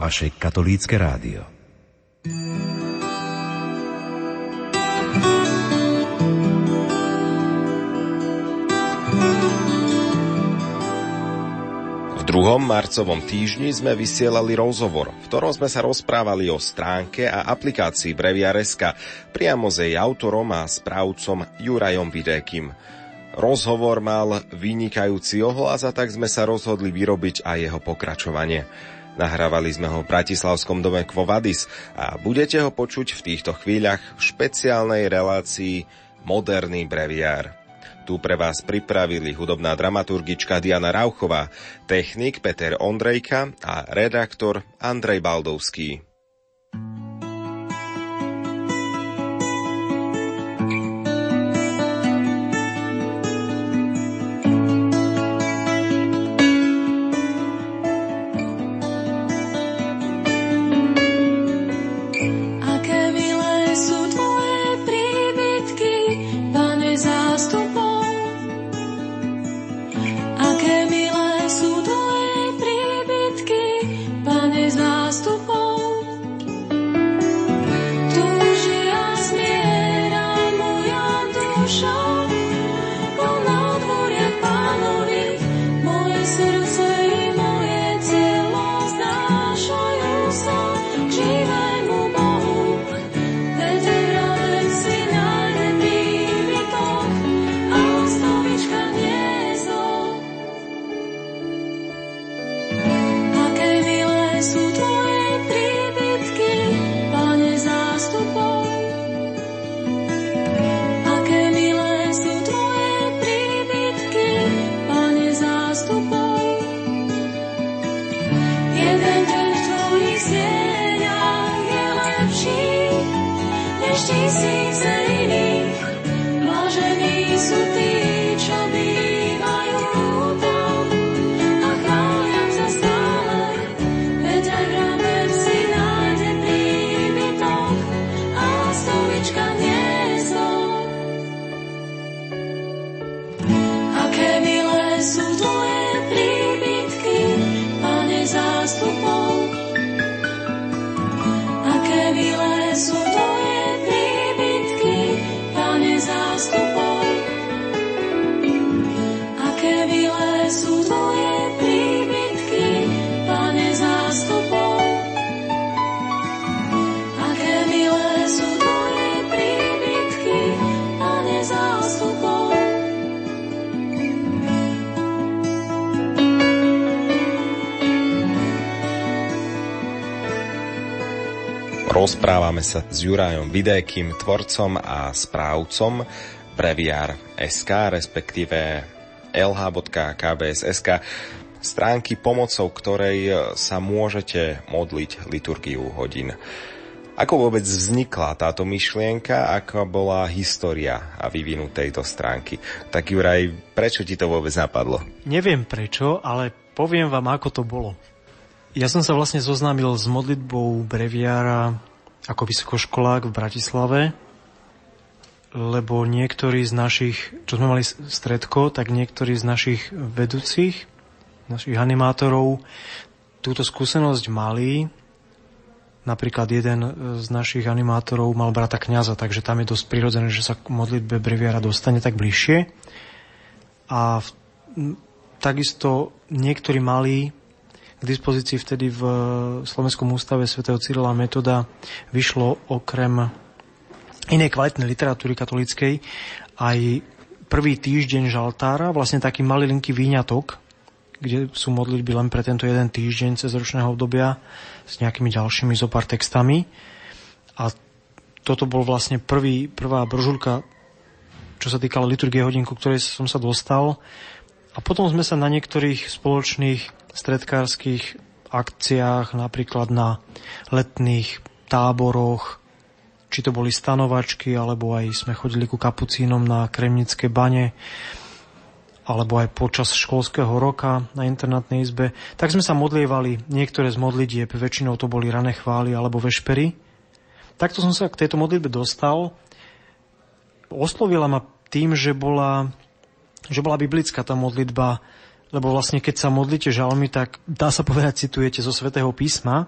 vaše katolícke rádio. V druhom marcovom týždni sme vysielali rozhovor, v ktorom sme sa rozprávali o stránke a aplikácii Breviareska priamo s jej autorom a správcom Jurajom Vidékim. Rozhovor mal vynikajúci ohlas a tak sme sa rozhodli vyrobiť aj jeho pokračovanie. Nahrávali sme ho v Bratislavskom dome Kvovadis a budete ho počuť v týchto chvíľach v špeciálnej relácii Moderný breviár. Tu pre vás pripravili hudobná dramaturgička Diana Rauchová, technik Peter Ondrejka a redaktor Andrej Baldovský. Rozprávame sa s Jurajom Vidékým, tvorcom a správcom Breviar SK, respektíve lh.kbs.sk, stránky pomocou ktorej sa môžete modliť liturgiu hodín. Ako vôbec vznikla táto myšlienka, aká bola história a vyvinu tejto stránky? Tak Juraj, prečo ti to vôbec napadlo? Neviem prečo, ale poviem vám, ako to bolo. Ja som sa vlastne zoznámil s modlitbou breviára ako vysokoškolák v Bratislave, lebo niektorí z našich, čo sme mali stredko, tak niektorí z našich vedúcich, našich animátorov túto skúsenosť mali. Napríklad jeden z našich animátorov mal brata kňaza, takže tam je dosť prirodzené, že sa k modlitbe breviara dostane tak bližšie. A v, takisto niektorí mali k dispozícii vtedy v Slovenskom ústave svätého Cyrila Metoda vyšlo okrem inej kvalitnej literatúry katolíckej aj prvý týždeň žaltára, vlastne taký malý linky výňatok, kde sú modlitby len pre tento jeden týždeň cez ročného obdobia s nejakými ďalšími zopár textami. A toto bol vlastne prvý, prvá brožúrka, čo sa týkala liturgie hodín, ku ktorej som sa dostal. A potom sme sa na niektorých spoločných stredkárskych akciách, napríklad na letných táboroch, či to boli stanovačky, alebo aj sme chodili ku kapucínom na Kremnické bane, alebo aj počas školského roka na internátnej izbe, tak sme sa modlievali niektoré z modlitieb, väčšinou to boli rané chvály alebo vešpery. Takto som sa k tejto modlitbe dostal. Oslovila ma tým, že bola, že bola biblická tá modlitba lebo vlastne keď sa modlíte žalmy, tak dá sa povedať, citujete zo svätého písma.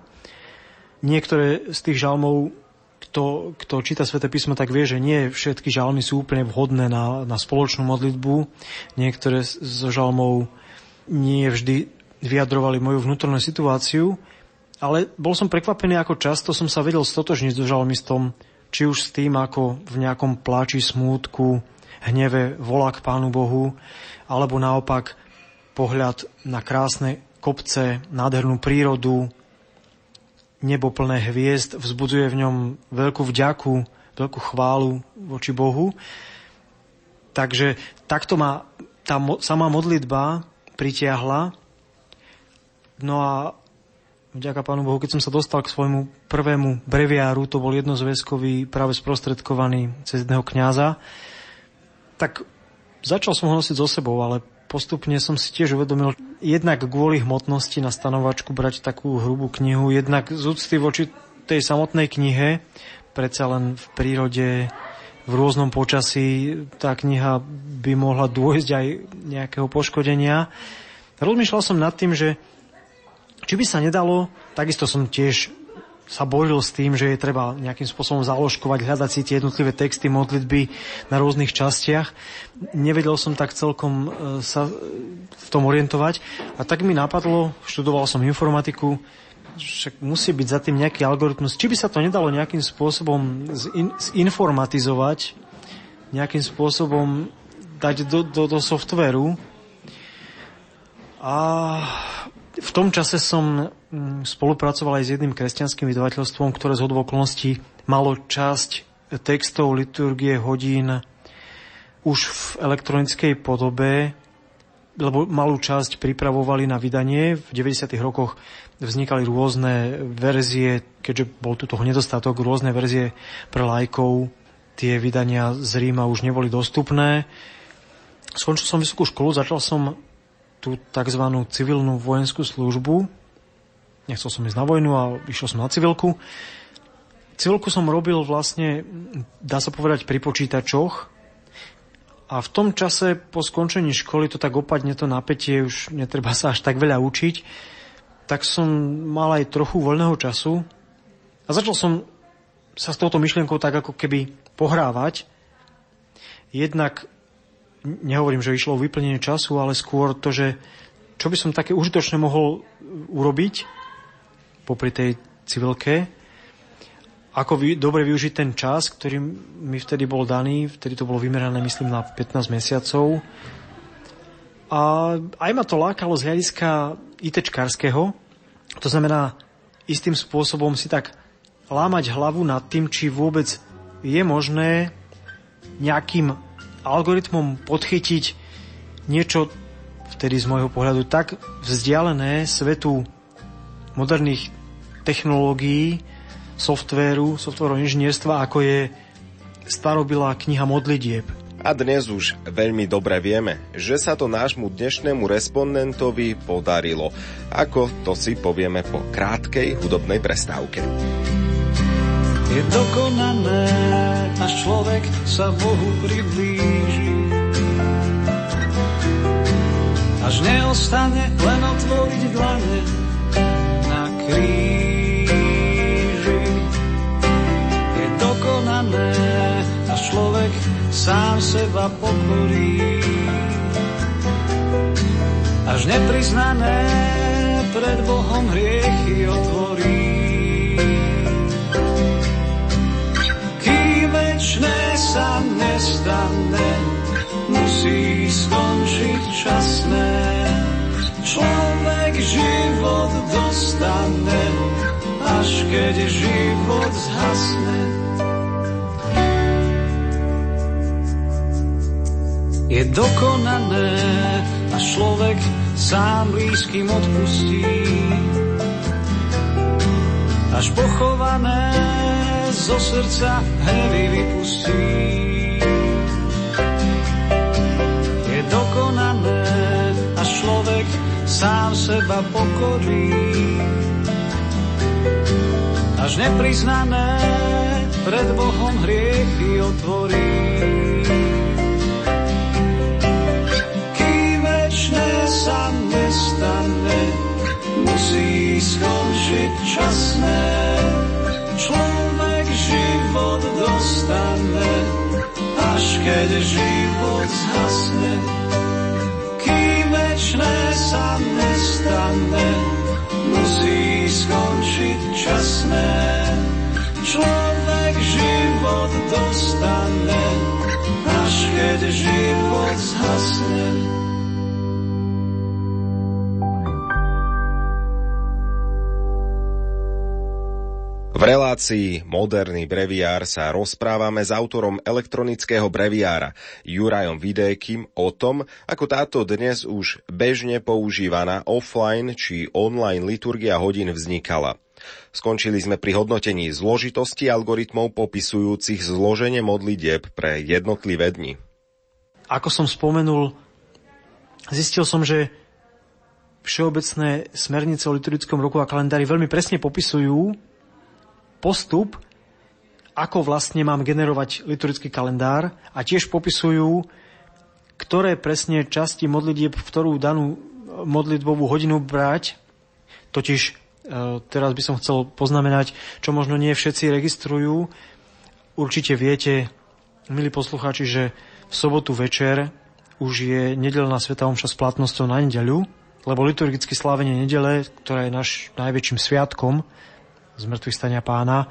Niektoré z tých žalmov, kto, kto číta sväté písmo, tak vie, že nie všetky žalmy sú úplne vhodné na, na spoločnú modlitbu. Niektoré zo žalmov nie vždy vyjadrovali moju vnútornú situáciu, ale bol som prekvapený, ako často som sa vedel stotožniť so žalmistom, či už s tým, ako v nejakom pláči smútku, hneve volá k Pánu Bohu, alebo naopak pohľad na krásne kopce, nádhernú prírodu, nebo plné hviezd, vzbudzuje v ňom veľkú vďaku, veľkú chválu voči Bohu. Takže takto ma tá mo- samá modlitba pritiahla. No a vďaka Pánu Bohu, keď som sa dostal k svojmu prvému breviáru, to bol jednozväzkový, práve sprostredkovaný cez jedného kniaza, tak začal som ho nosiť so sebou, ale postupne som si tiež uvedomil, jednak kvôli hmotnosti na stanovačku brať takú hrubú knihu, jednak z úcty voči tej samotnej knihe, predsa len v prírode, v rôznom počasí tá kniha by mohla dôjsť aj nejakého poškodenia. Rozmýšľal som nad tým, že či by sa nedalo, takisto som tiež sa boril s tým, že je treba nejakým spôsobom založkovať, hľadať si tie jednotlivé texty, modlitby na rôznych častiach. Nevedel som tak celkom e, sa v tom orientovať. A tak mi napadlo, študoval som informatiku, však musí byť za tým nejaký algoritmus. Či by sa to nedalo nejakým spôsobom zin, zinformatizovať, nejakým spôsobom dať do, do, do softveru. A v tom čase som mm, spolupracoval aj s jedným kresťanským vydavateľstvom, ktoré z okolností malo časť textov liturgie hodín už v elektronickej podobe, lebo malú časť pripravovali na vydanie. V 90. rokoch vznikali rôzne verzie, keďže bol tu toho nedostatok, rôzne verzie pre lajkov. Tie vydania z Ríma už neboli dostupné. Skončil som vysokú školu, začal som tú tzv. civilnú vojenskú službu. Nechcel som ísť na vojnu a išiel som na civilku. Civilku som robil vlastne, dá sa povedať, pri počítačoch. A v tom čase po skončení školy to tak opadne to napätie, už netreba sa až tak veľa učiť. Tak som mal aj trochu voľného času a začal som sa s touto myšlienkou tak ako keby pohrávať. Jednak nehovorím, že išlo o vyplnenie času, ale skôr to, že čo by som také užitočné mohol urobiť popri tej civilke, ako vy, dobre využiť ten čas, ktorý mi vtedy bol daný, vtedy to bolo vymerané, myslím, na 15 mesiacov. A aj ma to lákalo z hľadiska ITčkárskeho, to znamená istým spôsobom si tak lámať hlavu nad tým, či vôbec je možné nejakým algoritmom podchytiť niečo vtedy z môjho pohľadu tak vzdialené svetu moderných technológií, softvéru, softvéru inžinierstva, ako je starobilá kniha modlitieb. A dnes už veľmi dobre vieme, že sa to nášmu dnešnému respondentovi podarilo, ako to si povieme po krátkej hudobnej prestávke je dokonané, až človek sa Bohu priblíži. Až neostane len otvoriť dlane na kríži. Je dokonané, až človek sám seba pokorí. Až nepriznané pred Bohom hriechy otvorí. Sa nestane, musí skončiť časné. Človek život dostane, až keď život zhasne. Je dokonané a človek sám blízkym odpustí. Až pochované zo srdca hnevy vypustí. Je dokonané a človek sám seba pokorí. Až nepriznané pred Bohom hriechy otvorí. Kým večné sa musí skončiť časné. Človek dostane, až keď život zhasne. Kým večné sa nestane, musí skončiť časné. Človek život dostane, až keď život zhasne. V relácii Moderný breviár sa rozprávame s autorom elektronického breviára Jurajom Vidékim o tom, ako táto dnes už bežne používaná offline či online liturgia hodín vznikala. Skončili sme pri hodnotení zložitosti algoritmov popisujúcich zloženie modlitieb pre jednotlivé dni. Ako som spomenul, zistil som, že všeobecné smernice o liturgickom roku a kalendári veľmi presne popisujú postup, ako vlastne mám generovať liturgický kalendár a tiež popisujú, ktoré presne časti modlitieb, v ktorú danú modlitbovú hodinu brať. Totiž e, teraz by som chcel poznamenať, čo možno nie všetci registrujú. Určite viete, milí poslucháči, že v sobotu večer už je nedelná sveta omša s platnosťou na nedeľu, lebo liturgicky slávenie nedele, ktorá je náš najväčším sviatkom, zmrtvých stania pána,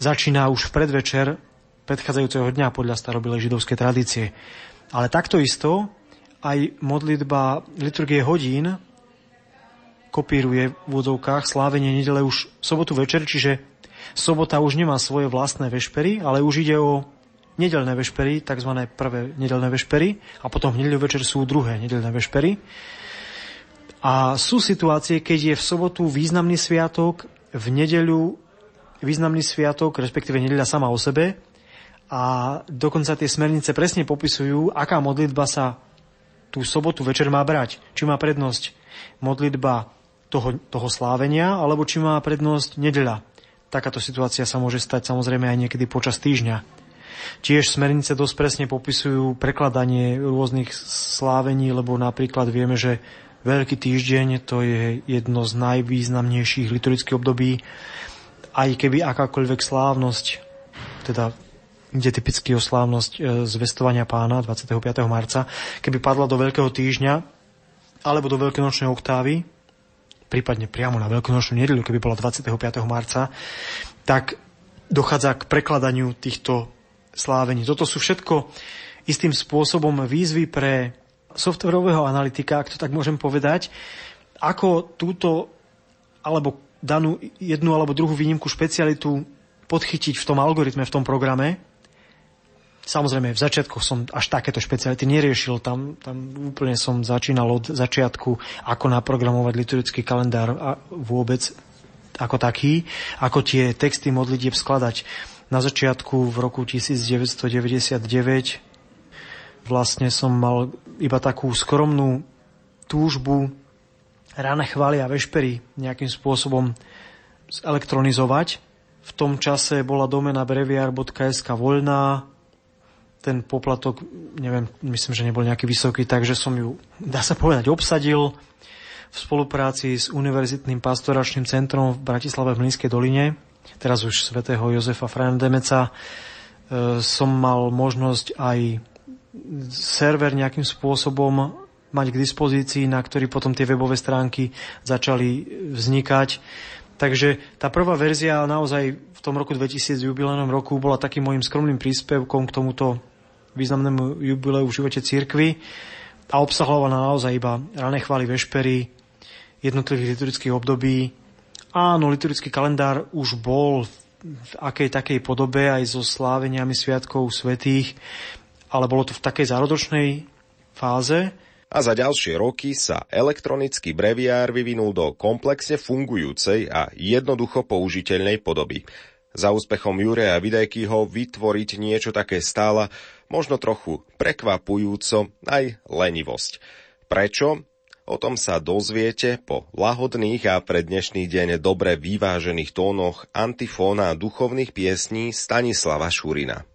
začína už v predvečer predchádzajúceho dňa podľa starobilej židovskej tradície. Ale takto isto aj modlitba liturgie hodín kopíruje v úvodzovkách slávenie nedele už v sobotu večer, čiže sobota už nemá svoje vlastné vešpery, ale už ide o nedelné vešpery, tzv. prvé nedelné vešpery a potom v nedeľu večer sú druhé nedelné vešpery. A sú situácie, keď je v sobotu významný sviatok v nedeľu významný sviatok, respektíve nedeľa sama o sebe a dokonca tie smernice presne popisujú, aká modlitba sa tú sobotu večer má brať. Či má prednosť modlitba toho, toho slávenia, alebo či má prednosť nedeľa. Takáto situácia sa môže stať samozrejme aj niekedy počas týždňa. Tiež smernice dosť presne popisujú prekladanie rôznych slávení, lebo napríklad vieme, že Veľký týždeň to je jedno z najvýznamnejších liturgických období, aj keby akákoľvek slávnosť, teda ide typicky o slávnosť e, zvestovania pána 25. marca, keby padla do Veľkého týždňa alebo do Veľkonočnej oktávy, prípadne priamo na Veľkonočnú nedelu, keby bola 25. marca, tak dochádza k prekladaniu týchto slávení. Toto sú všetko istým spôsobom výzvy pre softwarového analytika, ak to tak môžem povedať, ako túto alebo danú jednu alebo druhú výnimku špecialitu podchytiť v tom algoritme, v tom programe. Samozrejme, v začiatku som až takéto špeciality neriešil. Tam, tam úplne som začínal od začiatku, ako naprogramovať liturgický kalendár a vôbec ako taký, ako tie texty modlitieb skladať. Na začiatku v roku 1999 vlastne som mal iba takú skromnú túžbu ráne chvály a vešpery nejakým spôsobom elektronizovať. V tom čase bola domena breviar.sk voľná, ten poplatok, neviem, myslím, že nebol nejaký vysoký, takže som ju, dá sa povedať, obsadil v spolupráci s Univerzitným pastoračným centrom v Bratislave v Mlínskej doline, teraz už svätého Jozefa Frajan Demeca, e, som mal možnosť aj server nejakým spôsobom mať k dispozícii, na ktorý potom tie webové stránky začali vznikať. Takže tá prvá verzia naozaj v tom roku 2000 jubilejnom roku bola takým môjim skromným príspevkom k tomuto významnému jubileu v živote církvy a obsahovala naozaj iba rané chvály vešpery jednotlivých liturgických období. Áno, liturgický kalendár už bol v akej takej podobe aj so sláveniami sviatkov svetých, ale bolo to v takej zárodočnej fáze. A za ďalšie roky sa elektronický breviár vyvinul do komplexne fungujúcej a jednoducho použiteľnej podoby. Za úspechom Jureja Videjkyho vytvoriť niečo také stála, možno trochu prekvapujúco, aj lenivosť. Prečo? O tom sa dozviete po lahodných a pre dnešný deň dobre vyvážených tónoch antifóna duchovných piesní Stanislava Šurina.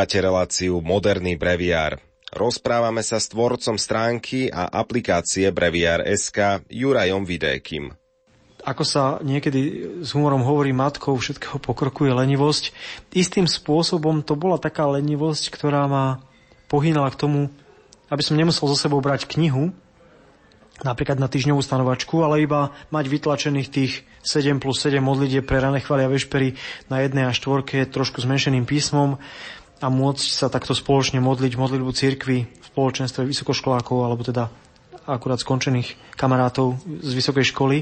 Počúvate reláciu Moderný breviár. Rozprávame sa s tvorcom stránky a aplikácie Breviár SK Jurajom Vidékim. Ako sa niekedy s humorom hovorí, matkou všetkého pokroku je lenivosť. Istým spôsobom to bola taká lenivosť, ktorá ma pohýnala k tomu, aby som nemusel zo sebou brať knihu, napríklad na týždňovú stanovačku, ale iba mať vytlačených tých 7 plus 7 modlitie pre rané chvália vešpery na jednej a štvorke trošku zmenšeným písmom a môcť sa takto spoločne modliť modlitbu cirkvi v spoločenstve vysokoškolákov alebo teda akurát skončených kamarátov z vysokej školy.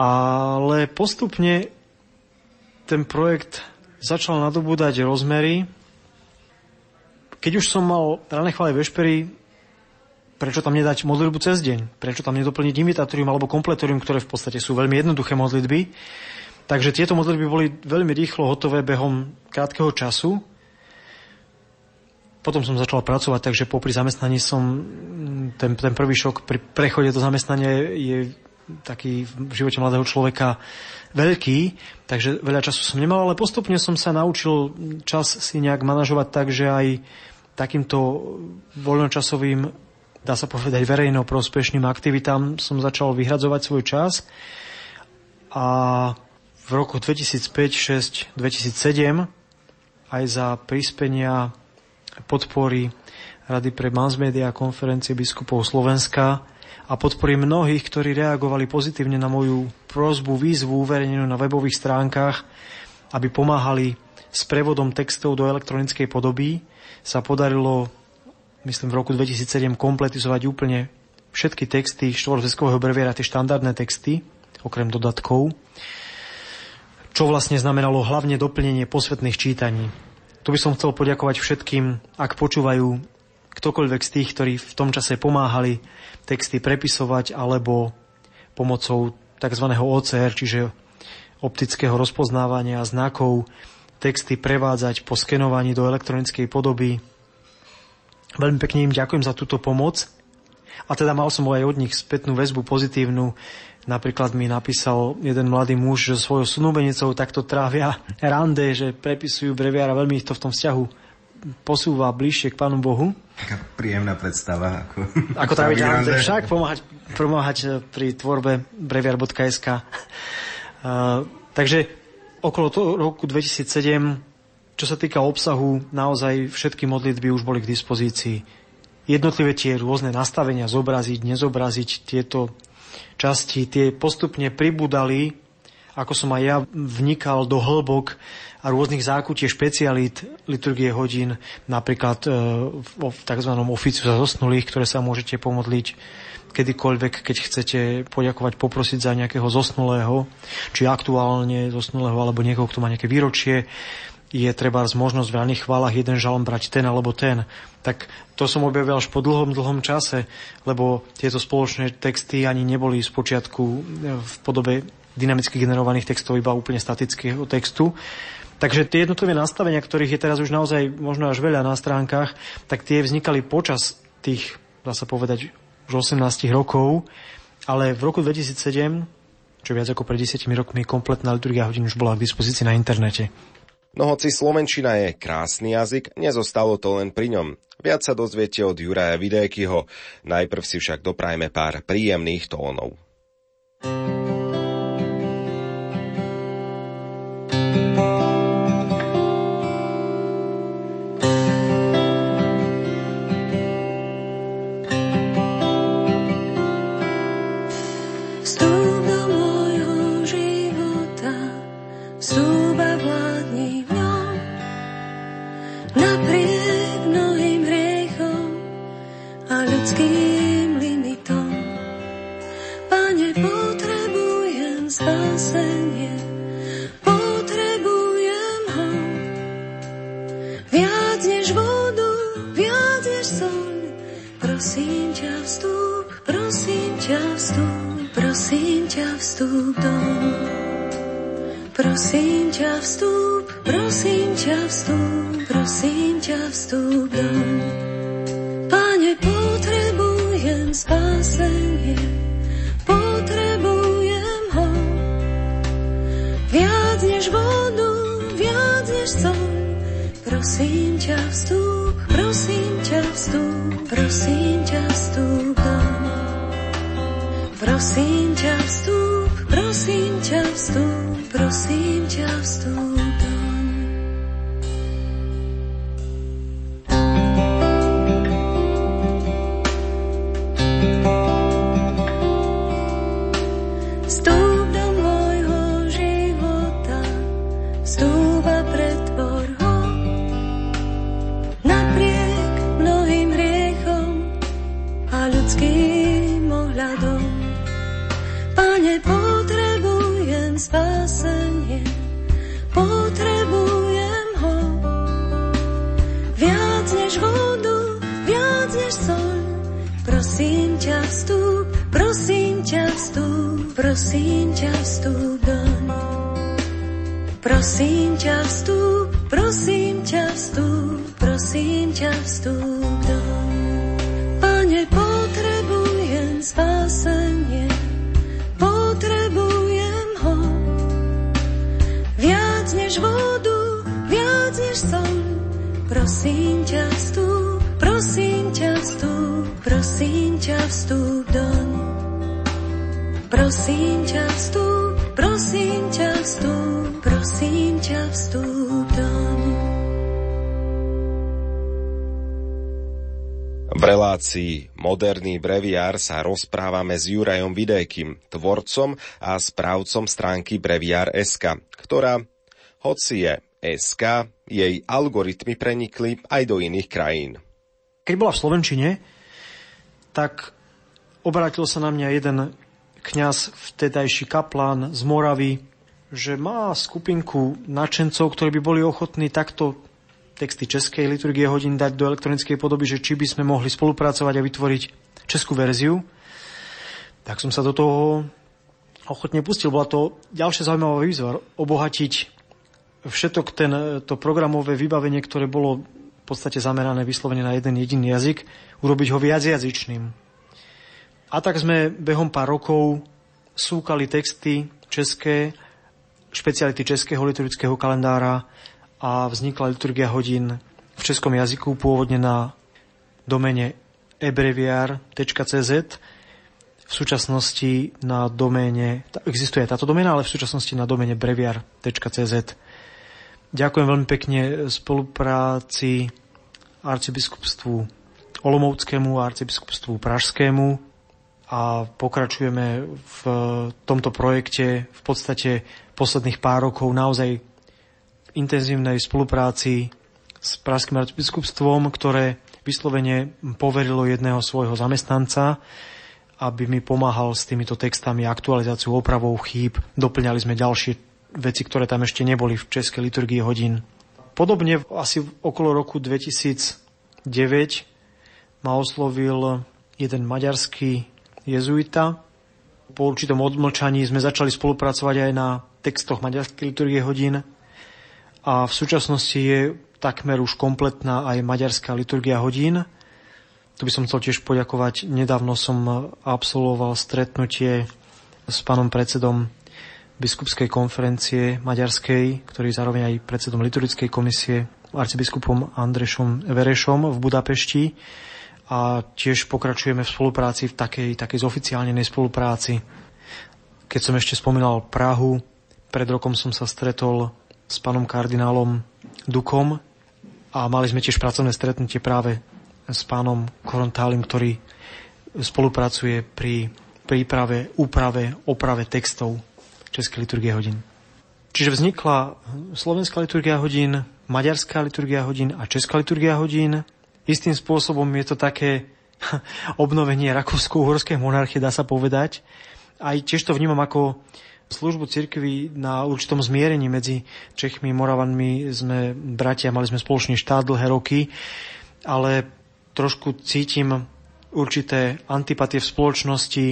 Ale postupne ten projekt začal nadobúdať rozmery. Keď už som mal rané chvále vešpery, prečo tam nedať modlitbu cez deň? Prečo tam nedoplniť imitatorium alebo kompletorium, ktoré v podstate sú veľmi jednoduché modlitby? Takže tieto modlitby boli veľmi rýchlo hotové behom krátkeho času. Potom som začal pracovať, takže popri zamestnaní som, ten, ten prvý šok pri prechode do zamestnania je taký v živote mladého človeka veľký, takže veľa času som nemal, ale postupne som sa naučil čas si nejak manažovať tak, že aj takýmto voľnočasovým, dá sa povedať, verejno prospešným aktivitám som začal vyhradzovať svoj čas. A v roku 2005, 6, 2007 aj za prispenia podpory Rady pre Mansmedia a konferencie biskupov Slovenska a podpory mnohých, ktorí reagovali pozitívne na moju prozbu, výzvu uverejnenú na webových stránkach, aby pomáhali s prevodom textov do elektronickej podoby, sa podarilo, myslím, v roku 2007 kompletizovať úplne všetky texty štvorozveskového breviera, tie štandardné texty, okrem dodatkov čo vlastne znamenalo hlavne doplnenie posvetných čítaní. Tu by som chcel poďakovať všetkým, ak počúvajú ktokoľvek z tých, ktorí v tom čase pomáhali texty prepisovať alebo pomocou tzv. OCR, čiže optického rozpoznávania znakov, texty prevádzať po skenovaní do elektronickej podoby. Veľmi pekne im ďakujem za túto pomoc. A teda mal som aj od nich spätnú väzbu pozitívnu, Napríklad mi napísal jeden mladý muž, že svojou snúbenicou takto trávia rande, že prepisujú breviára, veľmi ich to v tom vzťahu posúva bližšie k Pánu Bohu. Taká príjemná predstava. Ako, ako tráviť rande, však pomáhať, pomáhať eh, pri tvorbe breviar.sk. Uh, takže okolo toho roku 2007, čo sa týka obsahu, naozaj všetky modlitby už boli k dispozícii. Jednotlivé tie rôzne nastavenia, zobraziť, nezobraziť tieto časti, tie postupne pribudali, ako som aj ja vnikal do hĺbok a rôznych zákutí špecialít liturgie hodín, napríklad e, v tzv. oficiu za zosnulých, ktoré sa môžete pomodliť kedykoľvek, keď chcete poďakovať, poprosiť za nejakého zosnulého, či aktuálne zosnulého, alebo niekoho, kto má nejaké výročie je treba z možnosť v raných chválach jeden žalom brať ten alebo ten. Tak to som objavil až po dlhom, dlhom čase, lebo tieto spoločné texty ani neboli z počiatku e, v podobe dynamicky generovaných textov, iba úplne statického textu. Takže tie jednotlivé nastavenia, ktorých je teraz už naozaj možno až veľa na stránkach, tak tie vznikali počas tých, dá sa povedať, už 18 rokov, ale v roku 2007, čo viac ako pred 10 rokmi, kompletná liturgia hodín už bola k dispozícii na internete. No hoci Slovenčina je krásny jazyk, nezostalo to len pri ňom. Viac sa dozviete od Juraja Vidékyho, najprv si však doprajme pár príjemných tónov. Do vstúp, prosím ťa vstúp, prosím ťa vstúp doň. Prosím ťa vstúp, prosím ťa vstúp, prosím ťa vstúp doň. Pane, potrebujem spásenie, potrebujem ho. Viac než vodu, viac než sol. Prosím ťa vstúp, prosím ťa vstúp, ťa vstúp doň. Prosím ťa vstúp, prosím ťa vstúp, prosím ťa vstúp doň. V relácii Moderný breviár sa rozprávame s Jurajom Vidékym, tvorcom a správcom stránky Breviár.sk, ktorá, hoci je SK, jej algoritmy prenikli aj do iných krajín. Keď bola v Slovenčine, tak obrátil sa na mňa jeden kňaz, vtedajší kaplán z Moravy, že má skupinku načencov, ktorí by boli ochotní takto texty českej liturgie hodín dať do elektronickej podoby, že či by sme mohli spolupracovať a vytvoriť českú verziu. Tak som sa do toho ochotne pustil. Bola to ďalšia zaujímavá výzva, obohatiť všetok ten, to programové vybavenie, ktoré bolo v podstate zamerané vyslovene na jeden jediný jazyk, urobiť ho viacjazyčným. A tak sme behom pár rokov súkali texty české, špeciality českého liturgického kalendára a vznikla liturgia hodín v českom jazyku pôvodne na domene ebreviar.cz v súčasnosti na doméne, existuje táto doména, ale v súčasnosti na doméne breviar.cz. Ďakujem veľmi pekne spolupráci arcibiskupstvu Olomouckému arcibiskupstvu Pražskému a pokračujeme v tomto projekte v podstate posledných pár rokov naozaj intenzívnej spolupráci s Pražským arcibiskupstvom, ktoré vyslovene poverilo jedného svojho zamestnanca, aby mi pomáhal s týmito textami, aktualizáciou, opravou chýb. Doplňali sme ďalšie veci, ktoré tam ešte neboli v Českej liturgii hodín. Podobne asi okolo roku 2009 ma oslovil jeden maďarský jezuita. Po určitom odmlčaní sme začali spolupracovať aj na textoch maďarskej liturgie hodín a v súčasnosti je takmer už kompletná aj maďarská liturgia hodín. Tu by som chcel tiež poďakovať. Nedávno som absolvoval stretnutie s pánom predsedom biskupskej konferencie maďarskej, ktorý je zároveň aj predsedom liturgickej komisie, arcibiskupom Andrešom Verešom v Budapešti a tiež pokračujeme v spolupráci v takej, takej zoficiálnenej spolupráci. Keď som ešte spomínal Prahu, pred rokom som sa stretol s pánom kardinálom Dukom a mali sme tiež pracovné stretnutie práve s pánom Korontálim, ktorý spolupracuje pri príprave, úprave, oprave textov Českej liturgie hodín. Čiže vznikla slovenská liturgia hodín, maďarská liturgia hodín a česká liturgia hodín. Istým spôsobom je to také obnovenie rakúsko-uhorskej monarchie, dá sa povedať. Aj tiež to vnímam ako službu cirkvi na určitom zmierení medzi Čechmi, Moravanmi. Sme bratia, mali sme spoločný štát dlhé roky, ale trošku cítim určité antipatie v spoločnosti,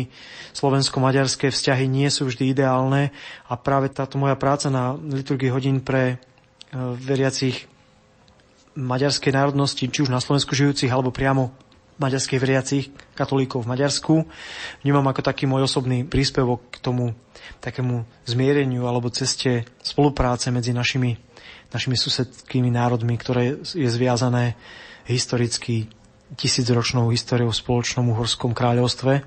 slovensko-maďarské vzťahy nie sú vždy ideálne a práve táto moja práca na liturgii hodín pre e, veriacich maďarskej národnosti, či už na Slovensku žijúcich, alebo priamo maďarských veriacich katolíkov v Maďarsku. Vnímam ako taký môj osobný príspevok k tomu takému zmiereniu alebo ceste spolupráce medzi našimi, našimi susedskými národmi, ktoré je zviazané historicky tisícročnou históriou spoločnom uhorskom kráľovstve.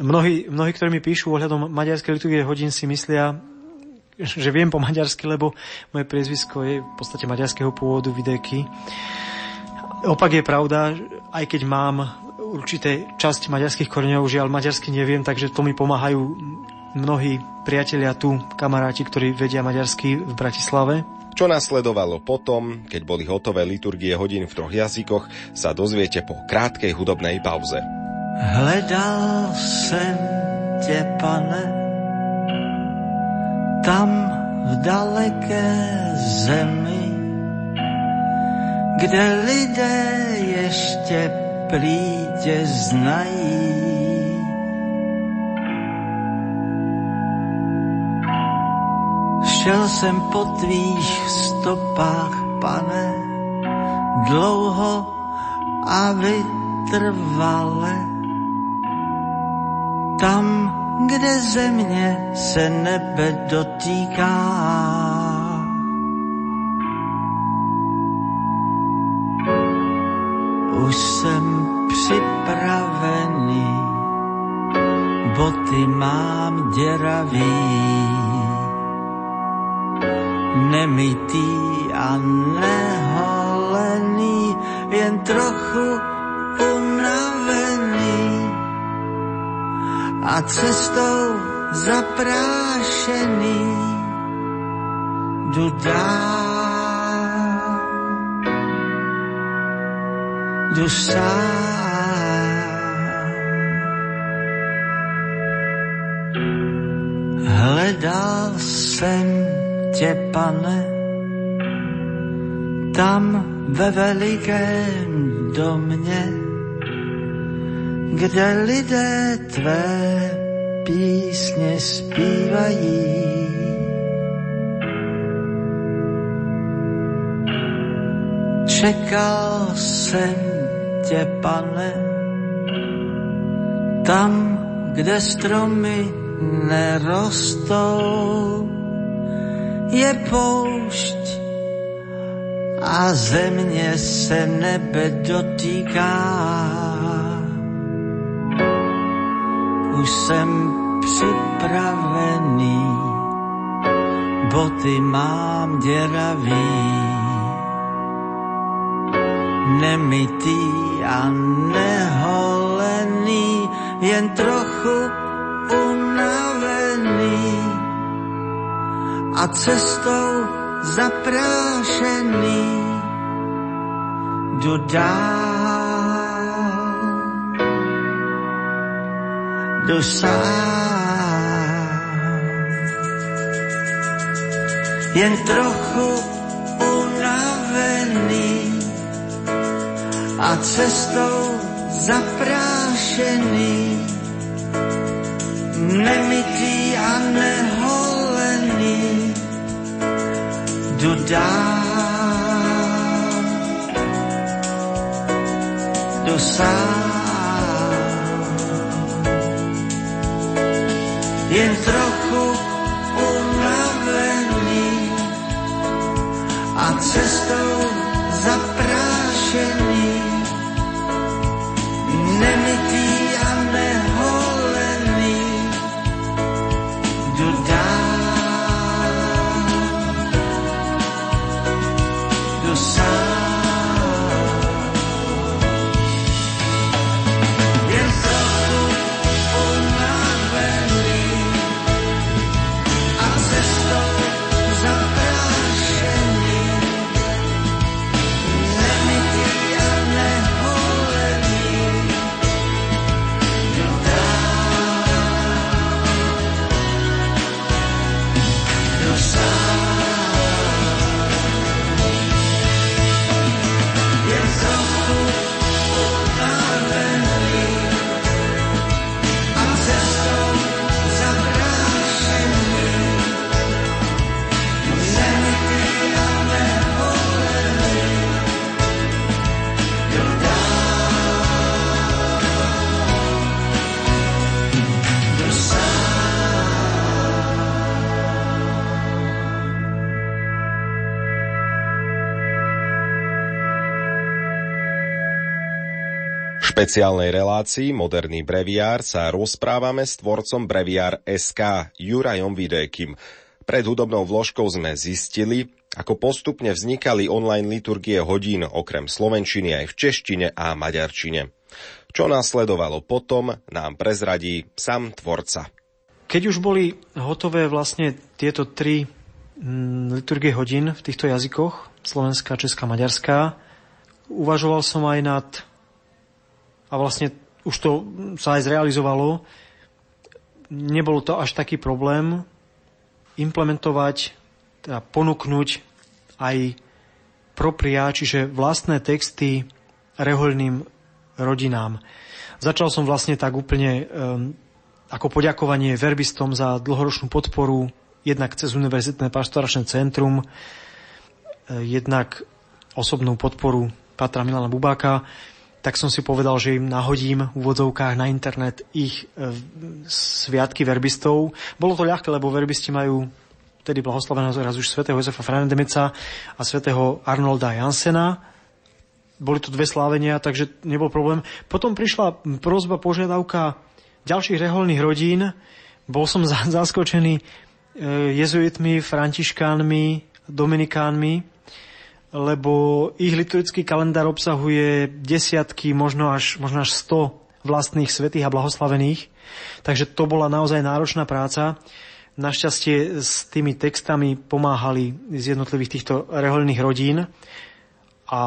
Mnohí, mnohí, ktorí mi píšu ohľadom maďarskej liturgie hodín, si myslia, že viem po maďarsky, lebo moje priezvisko je v podstate maďarského pôvodu Videky. Opak je pravda, aj keď mám určité časť maďarských koreňov, žiaľ maďarsky neviem, takže to mi pomáhajú mnohí priatelia tu, kamaráti, ktorí vedia maďarsky v Bratislave. Čo nasledovalo potom, keď boli hotové liturgie hodín v troch jazykoch, sa dozviete po krátkej hudobnej pauze. Hledal jsem tě, pane, tam v daleké zemi, kde lidé ještě prý tě znají. Šel jsem po tvých stopách, pane, dlouho a vytrvale. Tam, kde země se nebe dotýká. Už jsem připravený, boty mám děravý nemitý a neholený, jen trochu unavený a cestou zaprášený jdu dál, jdu. Hledal jsem tě, pane, tam ve velikém domě, kde lidé tvé písně zpívají. Čekal jsem tě, pane, tam, kde stromy nerostou, je poušť a země se nebe dotýká. Už jsem připravený, boty mám děravý, nemitý a neholený, jen trochu unavený. A cestou zaprášený. Jdu jdu sám. Jen trochu unavený a cestou zaprášený, nemitý a neholený jdu dál, jdu sám. Jen trochu unavený a cestou zaprášený, nemitý špeciálnej relácii Moderný breviár sa rozprávame s tvorcom breviár SK Jurajom Vidékim. Pred hudobnou vložkou sme zistili, ako postupne vznikali online liturgie hodín okrem slovenčiny aj v češtine a maďarčine. Čo následovalo potom, nám prezradí sám tvorca. Keď už boli hotové vlastne tieto tri mm, liturgie hodín v týchto jazykoch, slovenská, česká, maďarská, uvažoval som aj nad a vlastne už to sa aj zrealizovalo. Nebolo to až taký problém implementovať, teda ponúknuť aj propria, čiže vlastné texty rehoľným rodinám. Začal som vlastne tak úplne um, ako poďakovanie verbistom za dlhoročnú podporu, jednak cez Univerzitné pastoračné centrum, eh, jednak osobnú podporu Patra Milana Bubáka tak som si povedal, že im nahodím v úvodzovkách na internet ich e, sviatky verbistov. Bolo to ľahké, lebo verbisti majú tedy blahoslaveného raz už svätého Jozefa Franedemeca a svätého Arnolda Jansena. Boli to dve slávenia, takže nebol problém. Potom prišla prozba, požiadavka ďalších reholných rodín. Bol som zaskočený e, jezuitmi, františkánmi, dominikánmi, lebo ich liturgický kalendár obsahuje desiatky, možno až, možno až 100 vlastných svetých a blahoslavených. Takže to bola naozaj náročná práca. Našťastie s tými textami pomáhali z jednotlivých týchto rehoľných rodín a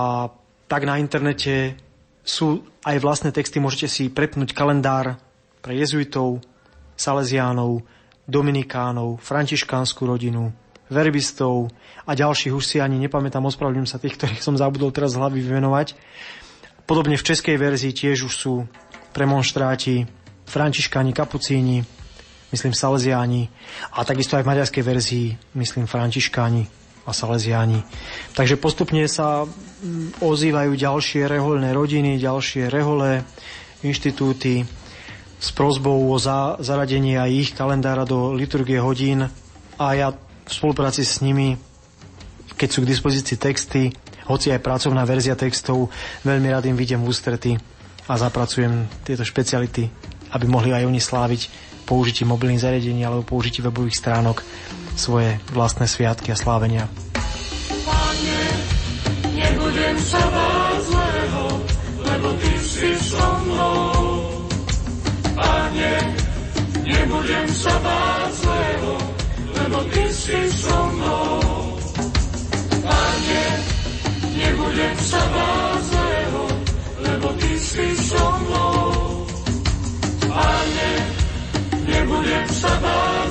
tak na internete sú aj vlastné texty, môžete si prepnúť kalendár pre jezuitov, salesiánov, dominikánov, františkánsku rodinu, verbistov a ďalších, už si ani nepamätám, ospravedlňujem sa tých, ktorých som zabudol teraz z hlavy vymenovať. Podobne v českej verzii tiež už sú premonštráti, františkáni, kapucíni, myslím salesiáni a takisto aj v maďarskej verzii, myslím františkáni a salesiáni. Takže postupne sa mm, ozývajú ďalšie reholné rodiny, ďalšie rehole, inštitúty s prozbou o za, zaradenie aj ich kalendára do liturgie hodín a ja v spolupráci s nimi, keď sú k dispozícii texty, hoci aj pracovná verzia textov, veľmi rád im vidím v ústrety a zapracujem tieto špeciality, aby mohli aj oni sláviť použití mobilných zariadení alebo použití webových stránok svoje vlastné sviatky a slávenia. Pane, nebudem sa nebudem sa báť zlého, lebo Ty si so mnou. Pane, nebudem sa báť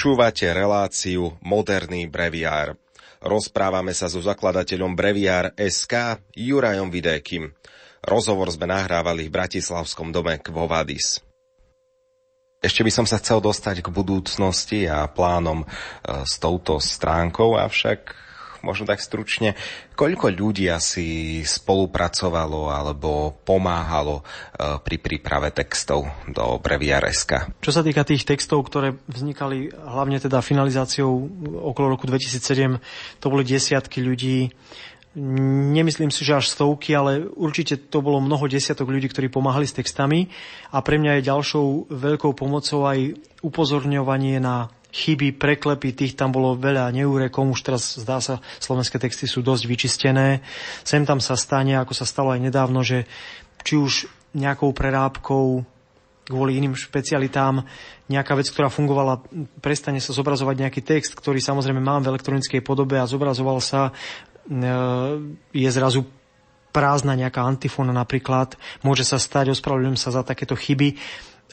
Počúvate reláciu Moderný breviár. Rozprávame sa so zakladateľom breviár SK Jurajom Vidékim. Rozhovor sme nahrávali v Bratislavskom dome Kvovadis. Ešte by som sa chcel dostať k budúcnosti a plánom e, s touto stránkou, avšak možno tak stručne, koľko ľudí asi spolupracovalo alebo pomáhalo e, pri príprave textov do Breviareska? Čo sa týka tých textov, ktoré vznikali hlavne teda finalizáciou okolo roku 2007, to boli desiatky ľudí, Nemyslím si, že až stovky, ale určite to bolo mnoho desiatok ľudí, ktorí pomáhali s textami a pre mňa je ďalšou veľkou pomocou aj upozorňovanie na chyby, preklepy, tých tam bolo veľa neúrekom, už teraz zdá sa, slovenské texty sú dosť vyčistené. Sem tam sa stane, ako sa stalo aj nedávno, že či už nejakou prerábkou kvôli iným špecialitám nejaká vec, ktorá fungovala, prestane sa zobrazovať nejaký text, ktorý samozrejme mám v elektronickej podobe a zobrazoval sa, e, je zrazu prázdna nejaká antifóna napríklad. Môže sa stať, ospravedlňujem sa za takéto chyby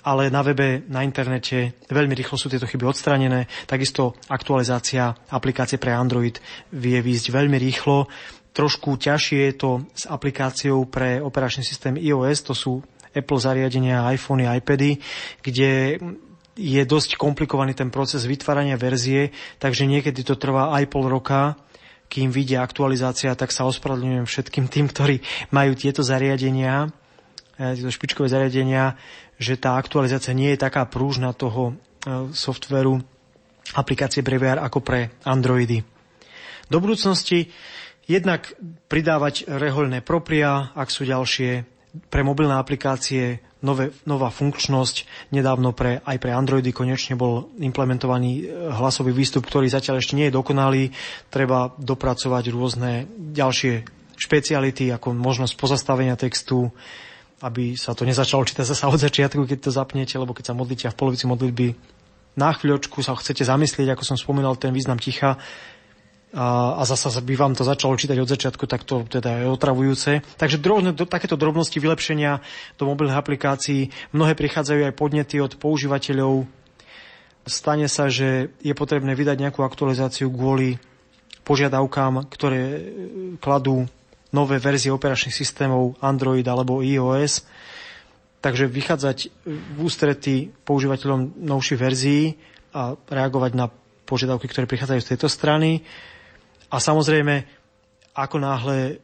ale na webe, na internete veľmi rýchlo sú tieto chyby odstranené. Takisto aktualizácia aplikácie pre Android vie výjsť veľmi rýchlo. Trošku ťažšie je to s aplikáciou pre operačný systém iOS, to sú Apple zariadenia, iPhony, iPady, kde je dosť komplikovaný ten proces vytvárania verzie, takže niekedy to trvá aj pol roka, kým vyjde aktualizácia, tak sa ospravedlňujem všetkým tým, ktorí majú tieto zariadenia, eh, tieto špičkové zariadenia že tá aktualizácia nie je taká prúžna toho e, softveru aplikácie Breviar ako pre Androidy. Do budúcnosti jednak pridávať rehoľné propria, ak sú ďalšie pre mobilné aplikácie nové, nová funkčnosť. Nedávno pre, aj pre Androidy konečne bol implementovaný e, hlasový výstup, ktorý zatiaľ ešte nie je dokonalý. Treba dopracovať rôzne ďalšie špeciality, ako možnosť pozastavenia textu, aby sa to nezačalo čítať zase od začiatku, keď to zapnete, lebo keď sa modlíte a v polovici modlitby na chvíľočku sa chcete zamyslieť, ako som spomínal, ten význam ticha a, a zasa by vám to začalo čítať od začiatku, tak to teda je otravujúce. Takže drobné, do, takéto drobnosti vylepšenia do mobilných aplikácií, mnohé prichádzajú aj podnety od používateľov. Stane sa, že je potrebné vydať nejakú aktualizáciu kvôli požiadavkám, ktoré kladú nové verzie operačných systémov Android alebo iOS. Takže vychádzať v ústretí používateľom novších verzií a reagovať na požiadavky, ktoré prichádzajú z tejto strany. A samozrejme, ako náhle e,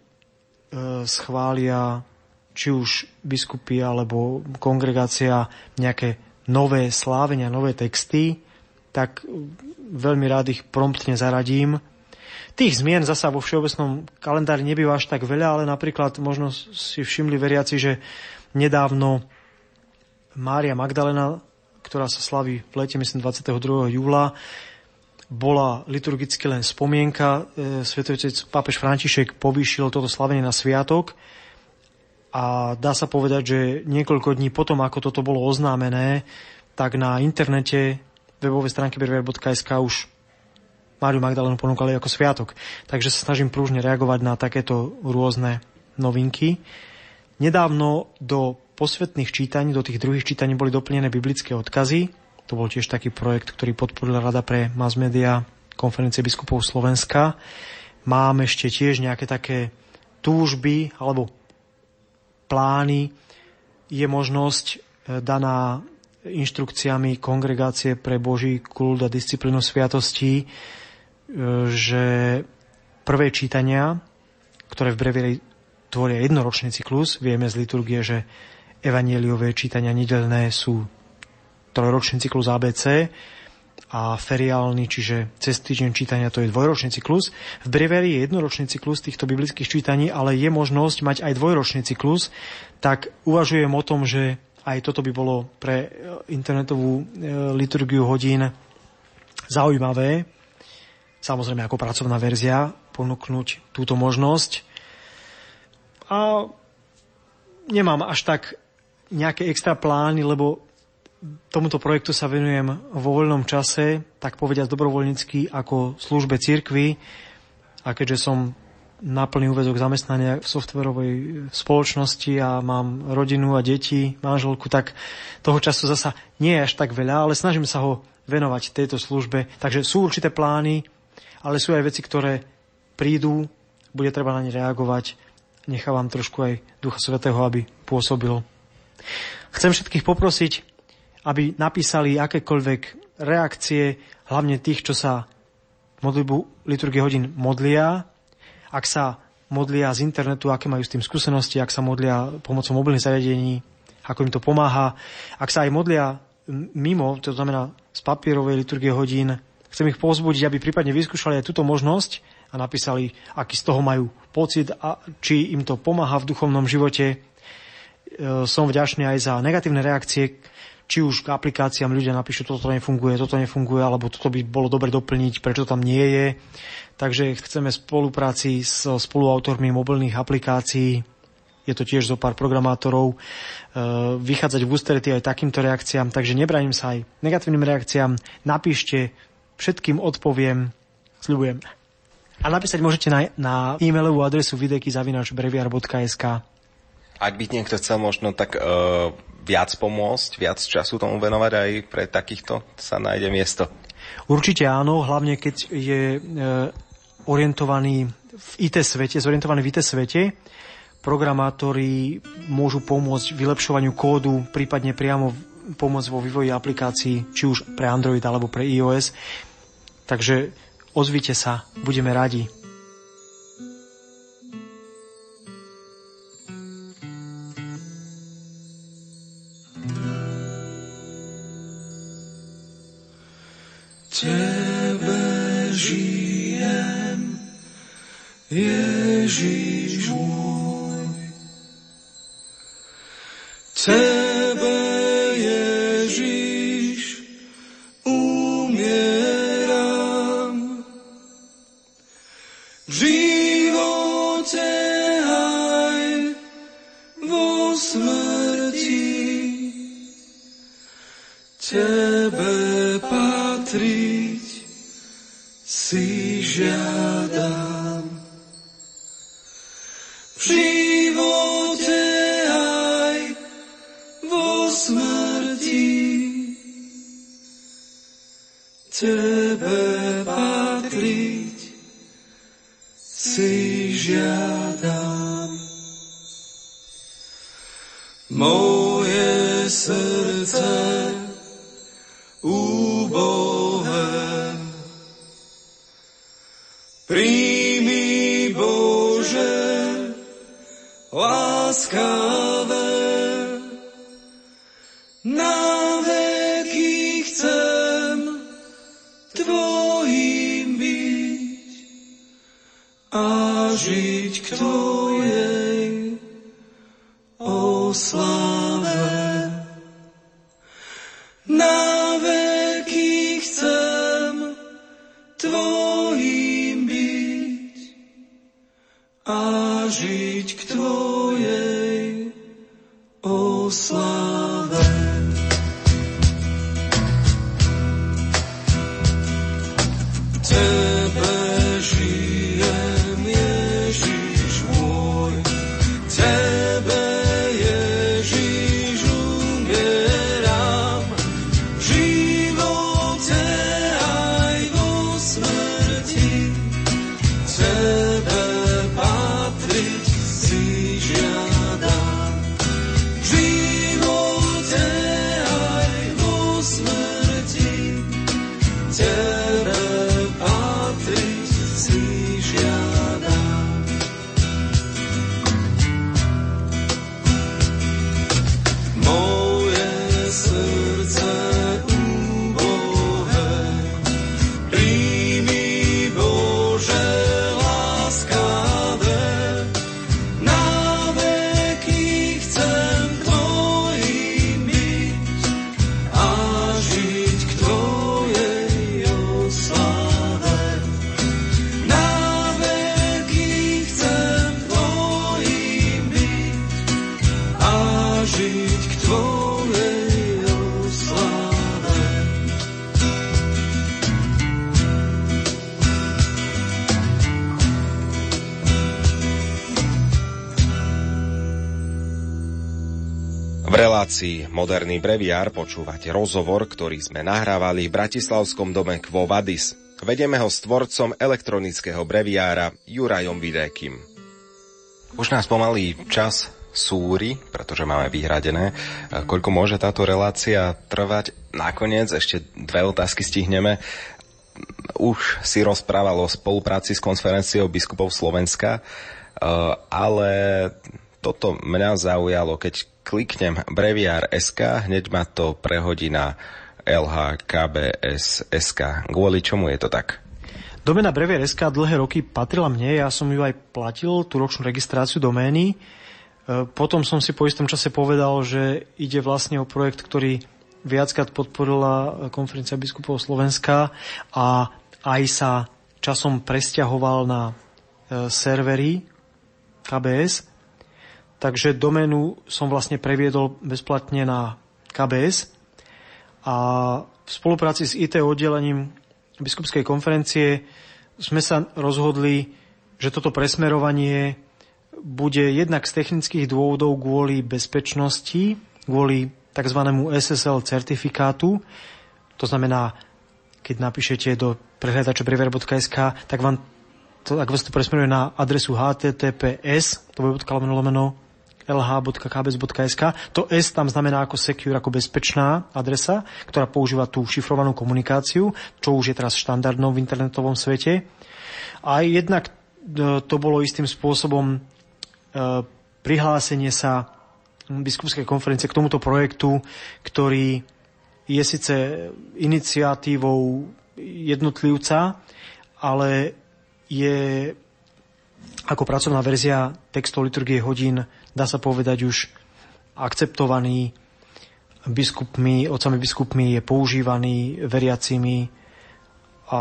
schvália či už biskupy alebo kongregácia nejaké nové slávenia, nové texty, tak veľmi rád ich promptne zaradím Tých zmien zasa vo všeobecnom kalendári nebýva až tak veľa, ale napríklad možno si všimli veriaci, že nedávno Mária Magdalena, ktorá sa slaví v lete, myslím 22. júla, bola liturgicky len spomienka. E, Svetovitec pápež František povýšil toto slavenie na sviatok a dá sa povedať, že niekoľko dní potom, ako toto bolo oznámené, tak na internete webovej stránke berver.sk už Máriu Magdalénu ponúkali ako sviatok. Takže sa snažím prúžne reagovať na takéto rôzne novinky. Nedávno do posvetných čítaní, do tých druhých čítaní boli doplnené biblické odkazy. To bol tiež taký projekt, ktorý podporila Rada pre mass media konferencie biskupov Slovenska. Mám ešte tiež nejaké také túžby alebo plány. Je možnosť e, daná inštrukciami kongregácie pre Boží kult a disciplínu sviatostí že prvé čítania, ktoré v brevieri tvoria jednoročný cyklus, vieme z liturgie, že evanieliové čítania nedelné sú trojročný cyklus ABC a feriálny, čiže cez týždeň čítania to je dvojročný cyklus. V brevieri je jednoročný cyklus týchto biblických čítaní, ale je možnosť mať aj dvojročný cyklus, tak uvažujem o tom, že aj toto by bolo pre internetovú e, liturgiu hodín zaujímavé, samozrejme ako pracovná verzia, ponúknuť túto možnosť. A nemám až tak nejaké extra plány, lebo tomuto projektu sa venujem vo voľnom čase, tak povediať dobrovoľnícky ako službe cirkvy. A keďže som na plný úvezok zamestnania v softverovej spoločnosti a mám rodinu a deti, manželku, tak toho času zasa nie je až tak veľa, ale snažím sa ho venovať tejto službe. Takže sú určité plány, ale sú aj veci, ktoré prídu, bude treba na ne reagovať. Nechávam trošku aj Ducha Svetého, aby pôsobil. Chcem všetkých poprosiť, aby napísali akékoľvek reakcie, hlavne tých, čo sa modlitbu liturgie hodín modlia. Ak sa modlia z internetu, aké majú s tým skúsenosti, ak sa modlia pomocou mobilných zariadení, ako im to pomáha. Ak sa aj modlia mimo, to znamená z papierovej liturgie hodín, chcem ich povzbudiť, aby prípadne vyskúšali aj túto možnosť a napísali, aký z toho majú pocit a či im to pomáha v duchovnom živote. E, som vďačný aj za negatívne reakcie, či už k aplikáciám ľudia napíšu, toto nefunguje, toto nefunguje, alebo toto by bolo dobre doplniť, prečo tam nie je. Takže chceme spolupráci s spoluautormi mobilných aplikácií je to tiež zo pár programátorov, e, vychádzať v ústrety aj takýmto reakciám, takže nebraním sa aj negatívnym reakciám. Napíšte, všetkým odpoviem, sľubujem. A napísať môžete na, na e-mailovú adresu videky.breviar.sk Ak by niekto chcel možno tak uh, viac pomôcť, viac času tomu venovať aj pre takýchto, sa nájde miesto. Určite áno, hlavne keď je e, orientovaný v IT svete, zorientovaný v IT svete, programátori môžu pomôcť vylepšovaniu kódu, prípadne priamo pomôcť vo vývoji aplikácií, či už pre Android alebo pre iOS. Takže ozvite sa, budeme radi. Žiť k Moderný breviár počúvate rozhovor, ktorý sme nahrávali v Bratislavskom dome Quo Vadis. Vedeme ho s tvorcom elektronického breviára Jurajom Vidékim. Už nás pomalý čas súri, pretože máme vyhradené. Koľko môže táto relácia trvať? Nakoniec ešte dve otázky stihneme. Už si rozprával o spolupráci s konferenciou biskupov Slovenska, ale toto mňa zaujalo, keď kliknem breviár SK, hneď ma to prehodí na LHKBS SK. Kvôli čomu je to tak? Domena Brevier SK dlhé roky patrila mne, ja som ju aj platil, tú ročnú registráciu domény. E, potom som si po istom čase povedal, že ide vlastne o projekt, ktorý viackrát podporila konferencia biskupov Slovenska a aj sa časom presťahoval na e, servery KBS Takže doménu som vlastne previedol bezplatne na KBS a v spolupráci s IT oddelením biskupskej konferencie sme sa rozhodli, že toto presmerovanie bude jednak z technických dôvodov kvôli bezpečnosti, kvôli tzv. SSL certifikátu. To znamená, keď napíšete do prehľadača brevier.sk, tak vám to, ak vás to presmeruje na adresu https, to bude lomeno lh.kbs.sk. To S tam znamená ako secure, ako bezpečná adresa, ktorá používa tú šifrovanú komunikáciu, čo už je teraz štandardnou v internetovom svete. A jednak e, to bolo istým spôsobom e, prihlásenie sa biskupskej konferencie k tomuto projektu, ktorý je síce iniciatívou jednotlivca, ale je ako pracovná verzia textov liturgie hodín dá sa povedať už akceptovaný biskupmi, otcami biskupmi, je používaný veriacimi a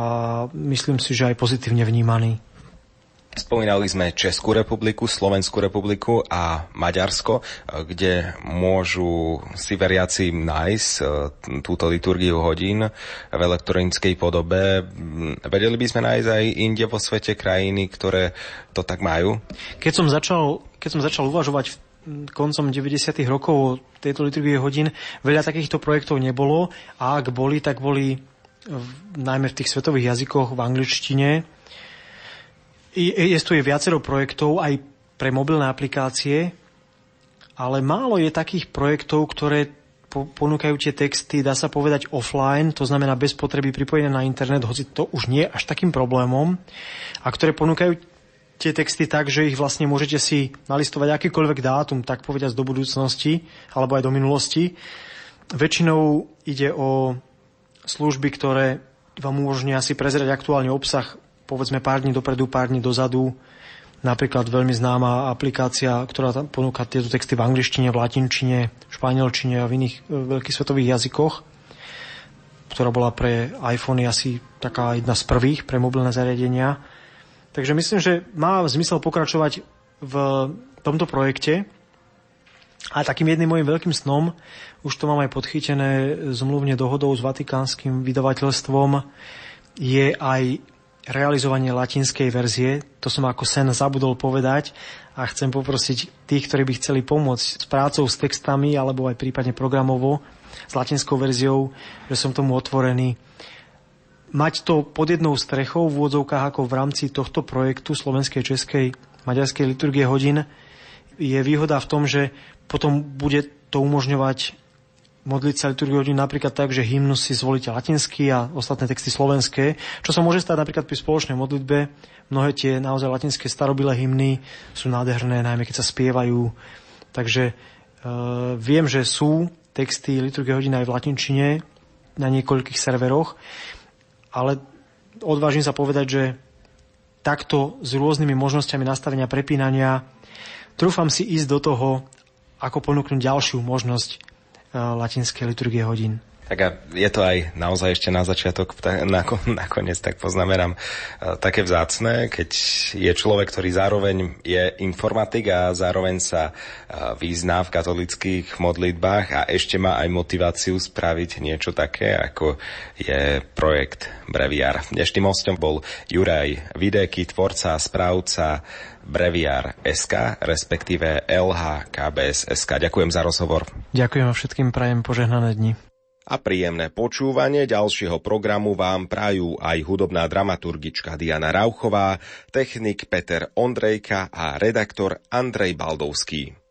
myslím si, že aj pozitívne vnímaný. Spomínali sme Českú republiku, Slovenskú republiku a Maďarsko, kde môžu si veriaci nájsť e, túto liturgiu hodín v elektronickej podobe. Vedeli by sme nájsť aj inde vo svete krajiny, ktoré to tak majú? Keď som začal, keď som začal uvažovať koncom 90. rokov o tejto liturgie hodín, veľa takýchto projektov nebolo a ak boli, tak boli v, najmä v tých svetových jazykoch v angličtine Existuje viacero projektov aj pre mobilné aplikácie, ale málo je takých projektov, ktoré ponúkajú tie texty, dá sa povedať offline, to znamená bez potreby pripojené na internet, hoci to už nie je až takým problémom, a ktoré ponúkajú tie texty tak, že ich vlastne môžete si nalistovať akýkoľvek dátum, tak povediať do budúcnosti alebo aj do minulosti. Väčšinou ide o služby, ktoré vám umožnia si prezrieť aktuálny obsah povedzme pár dní dopredu, pár dní dozadu. Napríklad veľmi známa aplikácia, ktorá tam ponúka tieto texty v angličtine, v latinčine, v španielčine a v iných e, veľkých svetových jazykoch, ktorá bola pre iPhony asi taká jedna z prvých pre mobilné zariadenia. Takže myslím, že má zmysel pokračovať v tomto projekte. A takým jedným môjim veľkým snom, už to mám aj podchytené zmluvne dohodou s vatikánskym vydavateľstvom, je aj realizovanie latinskej verzie. To som ako sen zabudol povedať a chcem poprosiť tých, ktorí by chceli pomôcť s prácou s textami alebo aj prípadne programovo s latinskou verziou, že som tomu otvorený. Mať to pod jednou strechou v úvodzovkách ako v rámci tohto projektu Slovenskej, Českej, Maďarskej liturgie hodín je výhoda v tom, že potom bude to umožňovať modliť sa liturgiu napríklad tak, že hymnus si zvolíte latinský a ostatné texty slovenské, čo sa môže stať napríklad pri spoločnej modlitbe. Mnohé tie naozaj latinské starobilé hymny sú nádherné, najmä keď sa spievajú. Takže e, viem, že sú texty liturgie hodín aj v latinčine na niekoľkých serveroch, ale odvážim sa povedať, že takto s rôznymi možnosťami nastavenia prepínania trúfam si ísť do toho, ako ponúknuť ďalšiu možnosť latinskej liturgie hodín. Tak a je to aj naozaj ešte na začiatok, nakoniec tak poznamenám, e, také vzácne, keď je človek, ktorý zároveň je informatik a zároveň sa e, význá v katolických modlitbách a ešte má aj motiváciu spraviť niečo také, ako je projekt Breviar. Dnešným hostom bol Juraj Videky, tvorca a správca Breviar SK, respektíve LHKBS SK. Ďakujem za rozhovor. Ďakujem a všetkým prajem požehnané dni a príjemné počúvanie ďalšieho programu vám prajú aj hudobná dramaturgička Diana Rauchová, technik Peter Ondrejka a redaktor Andrej Baldovský.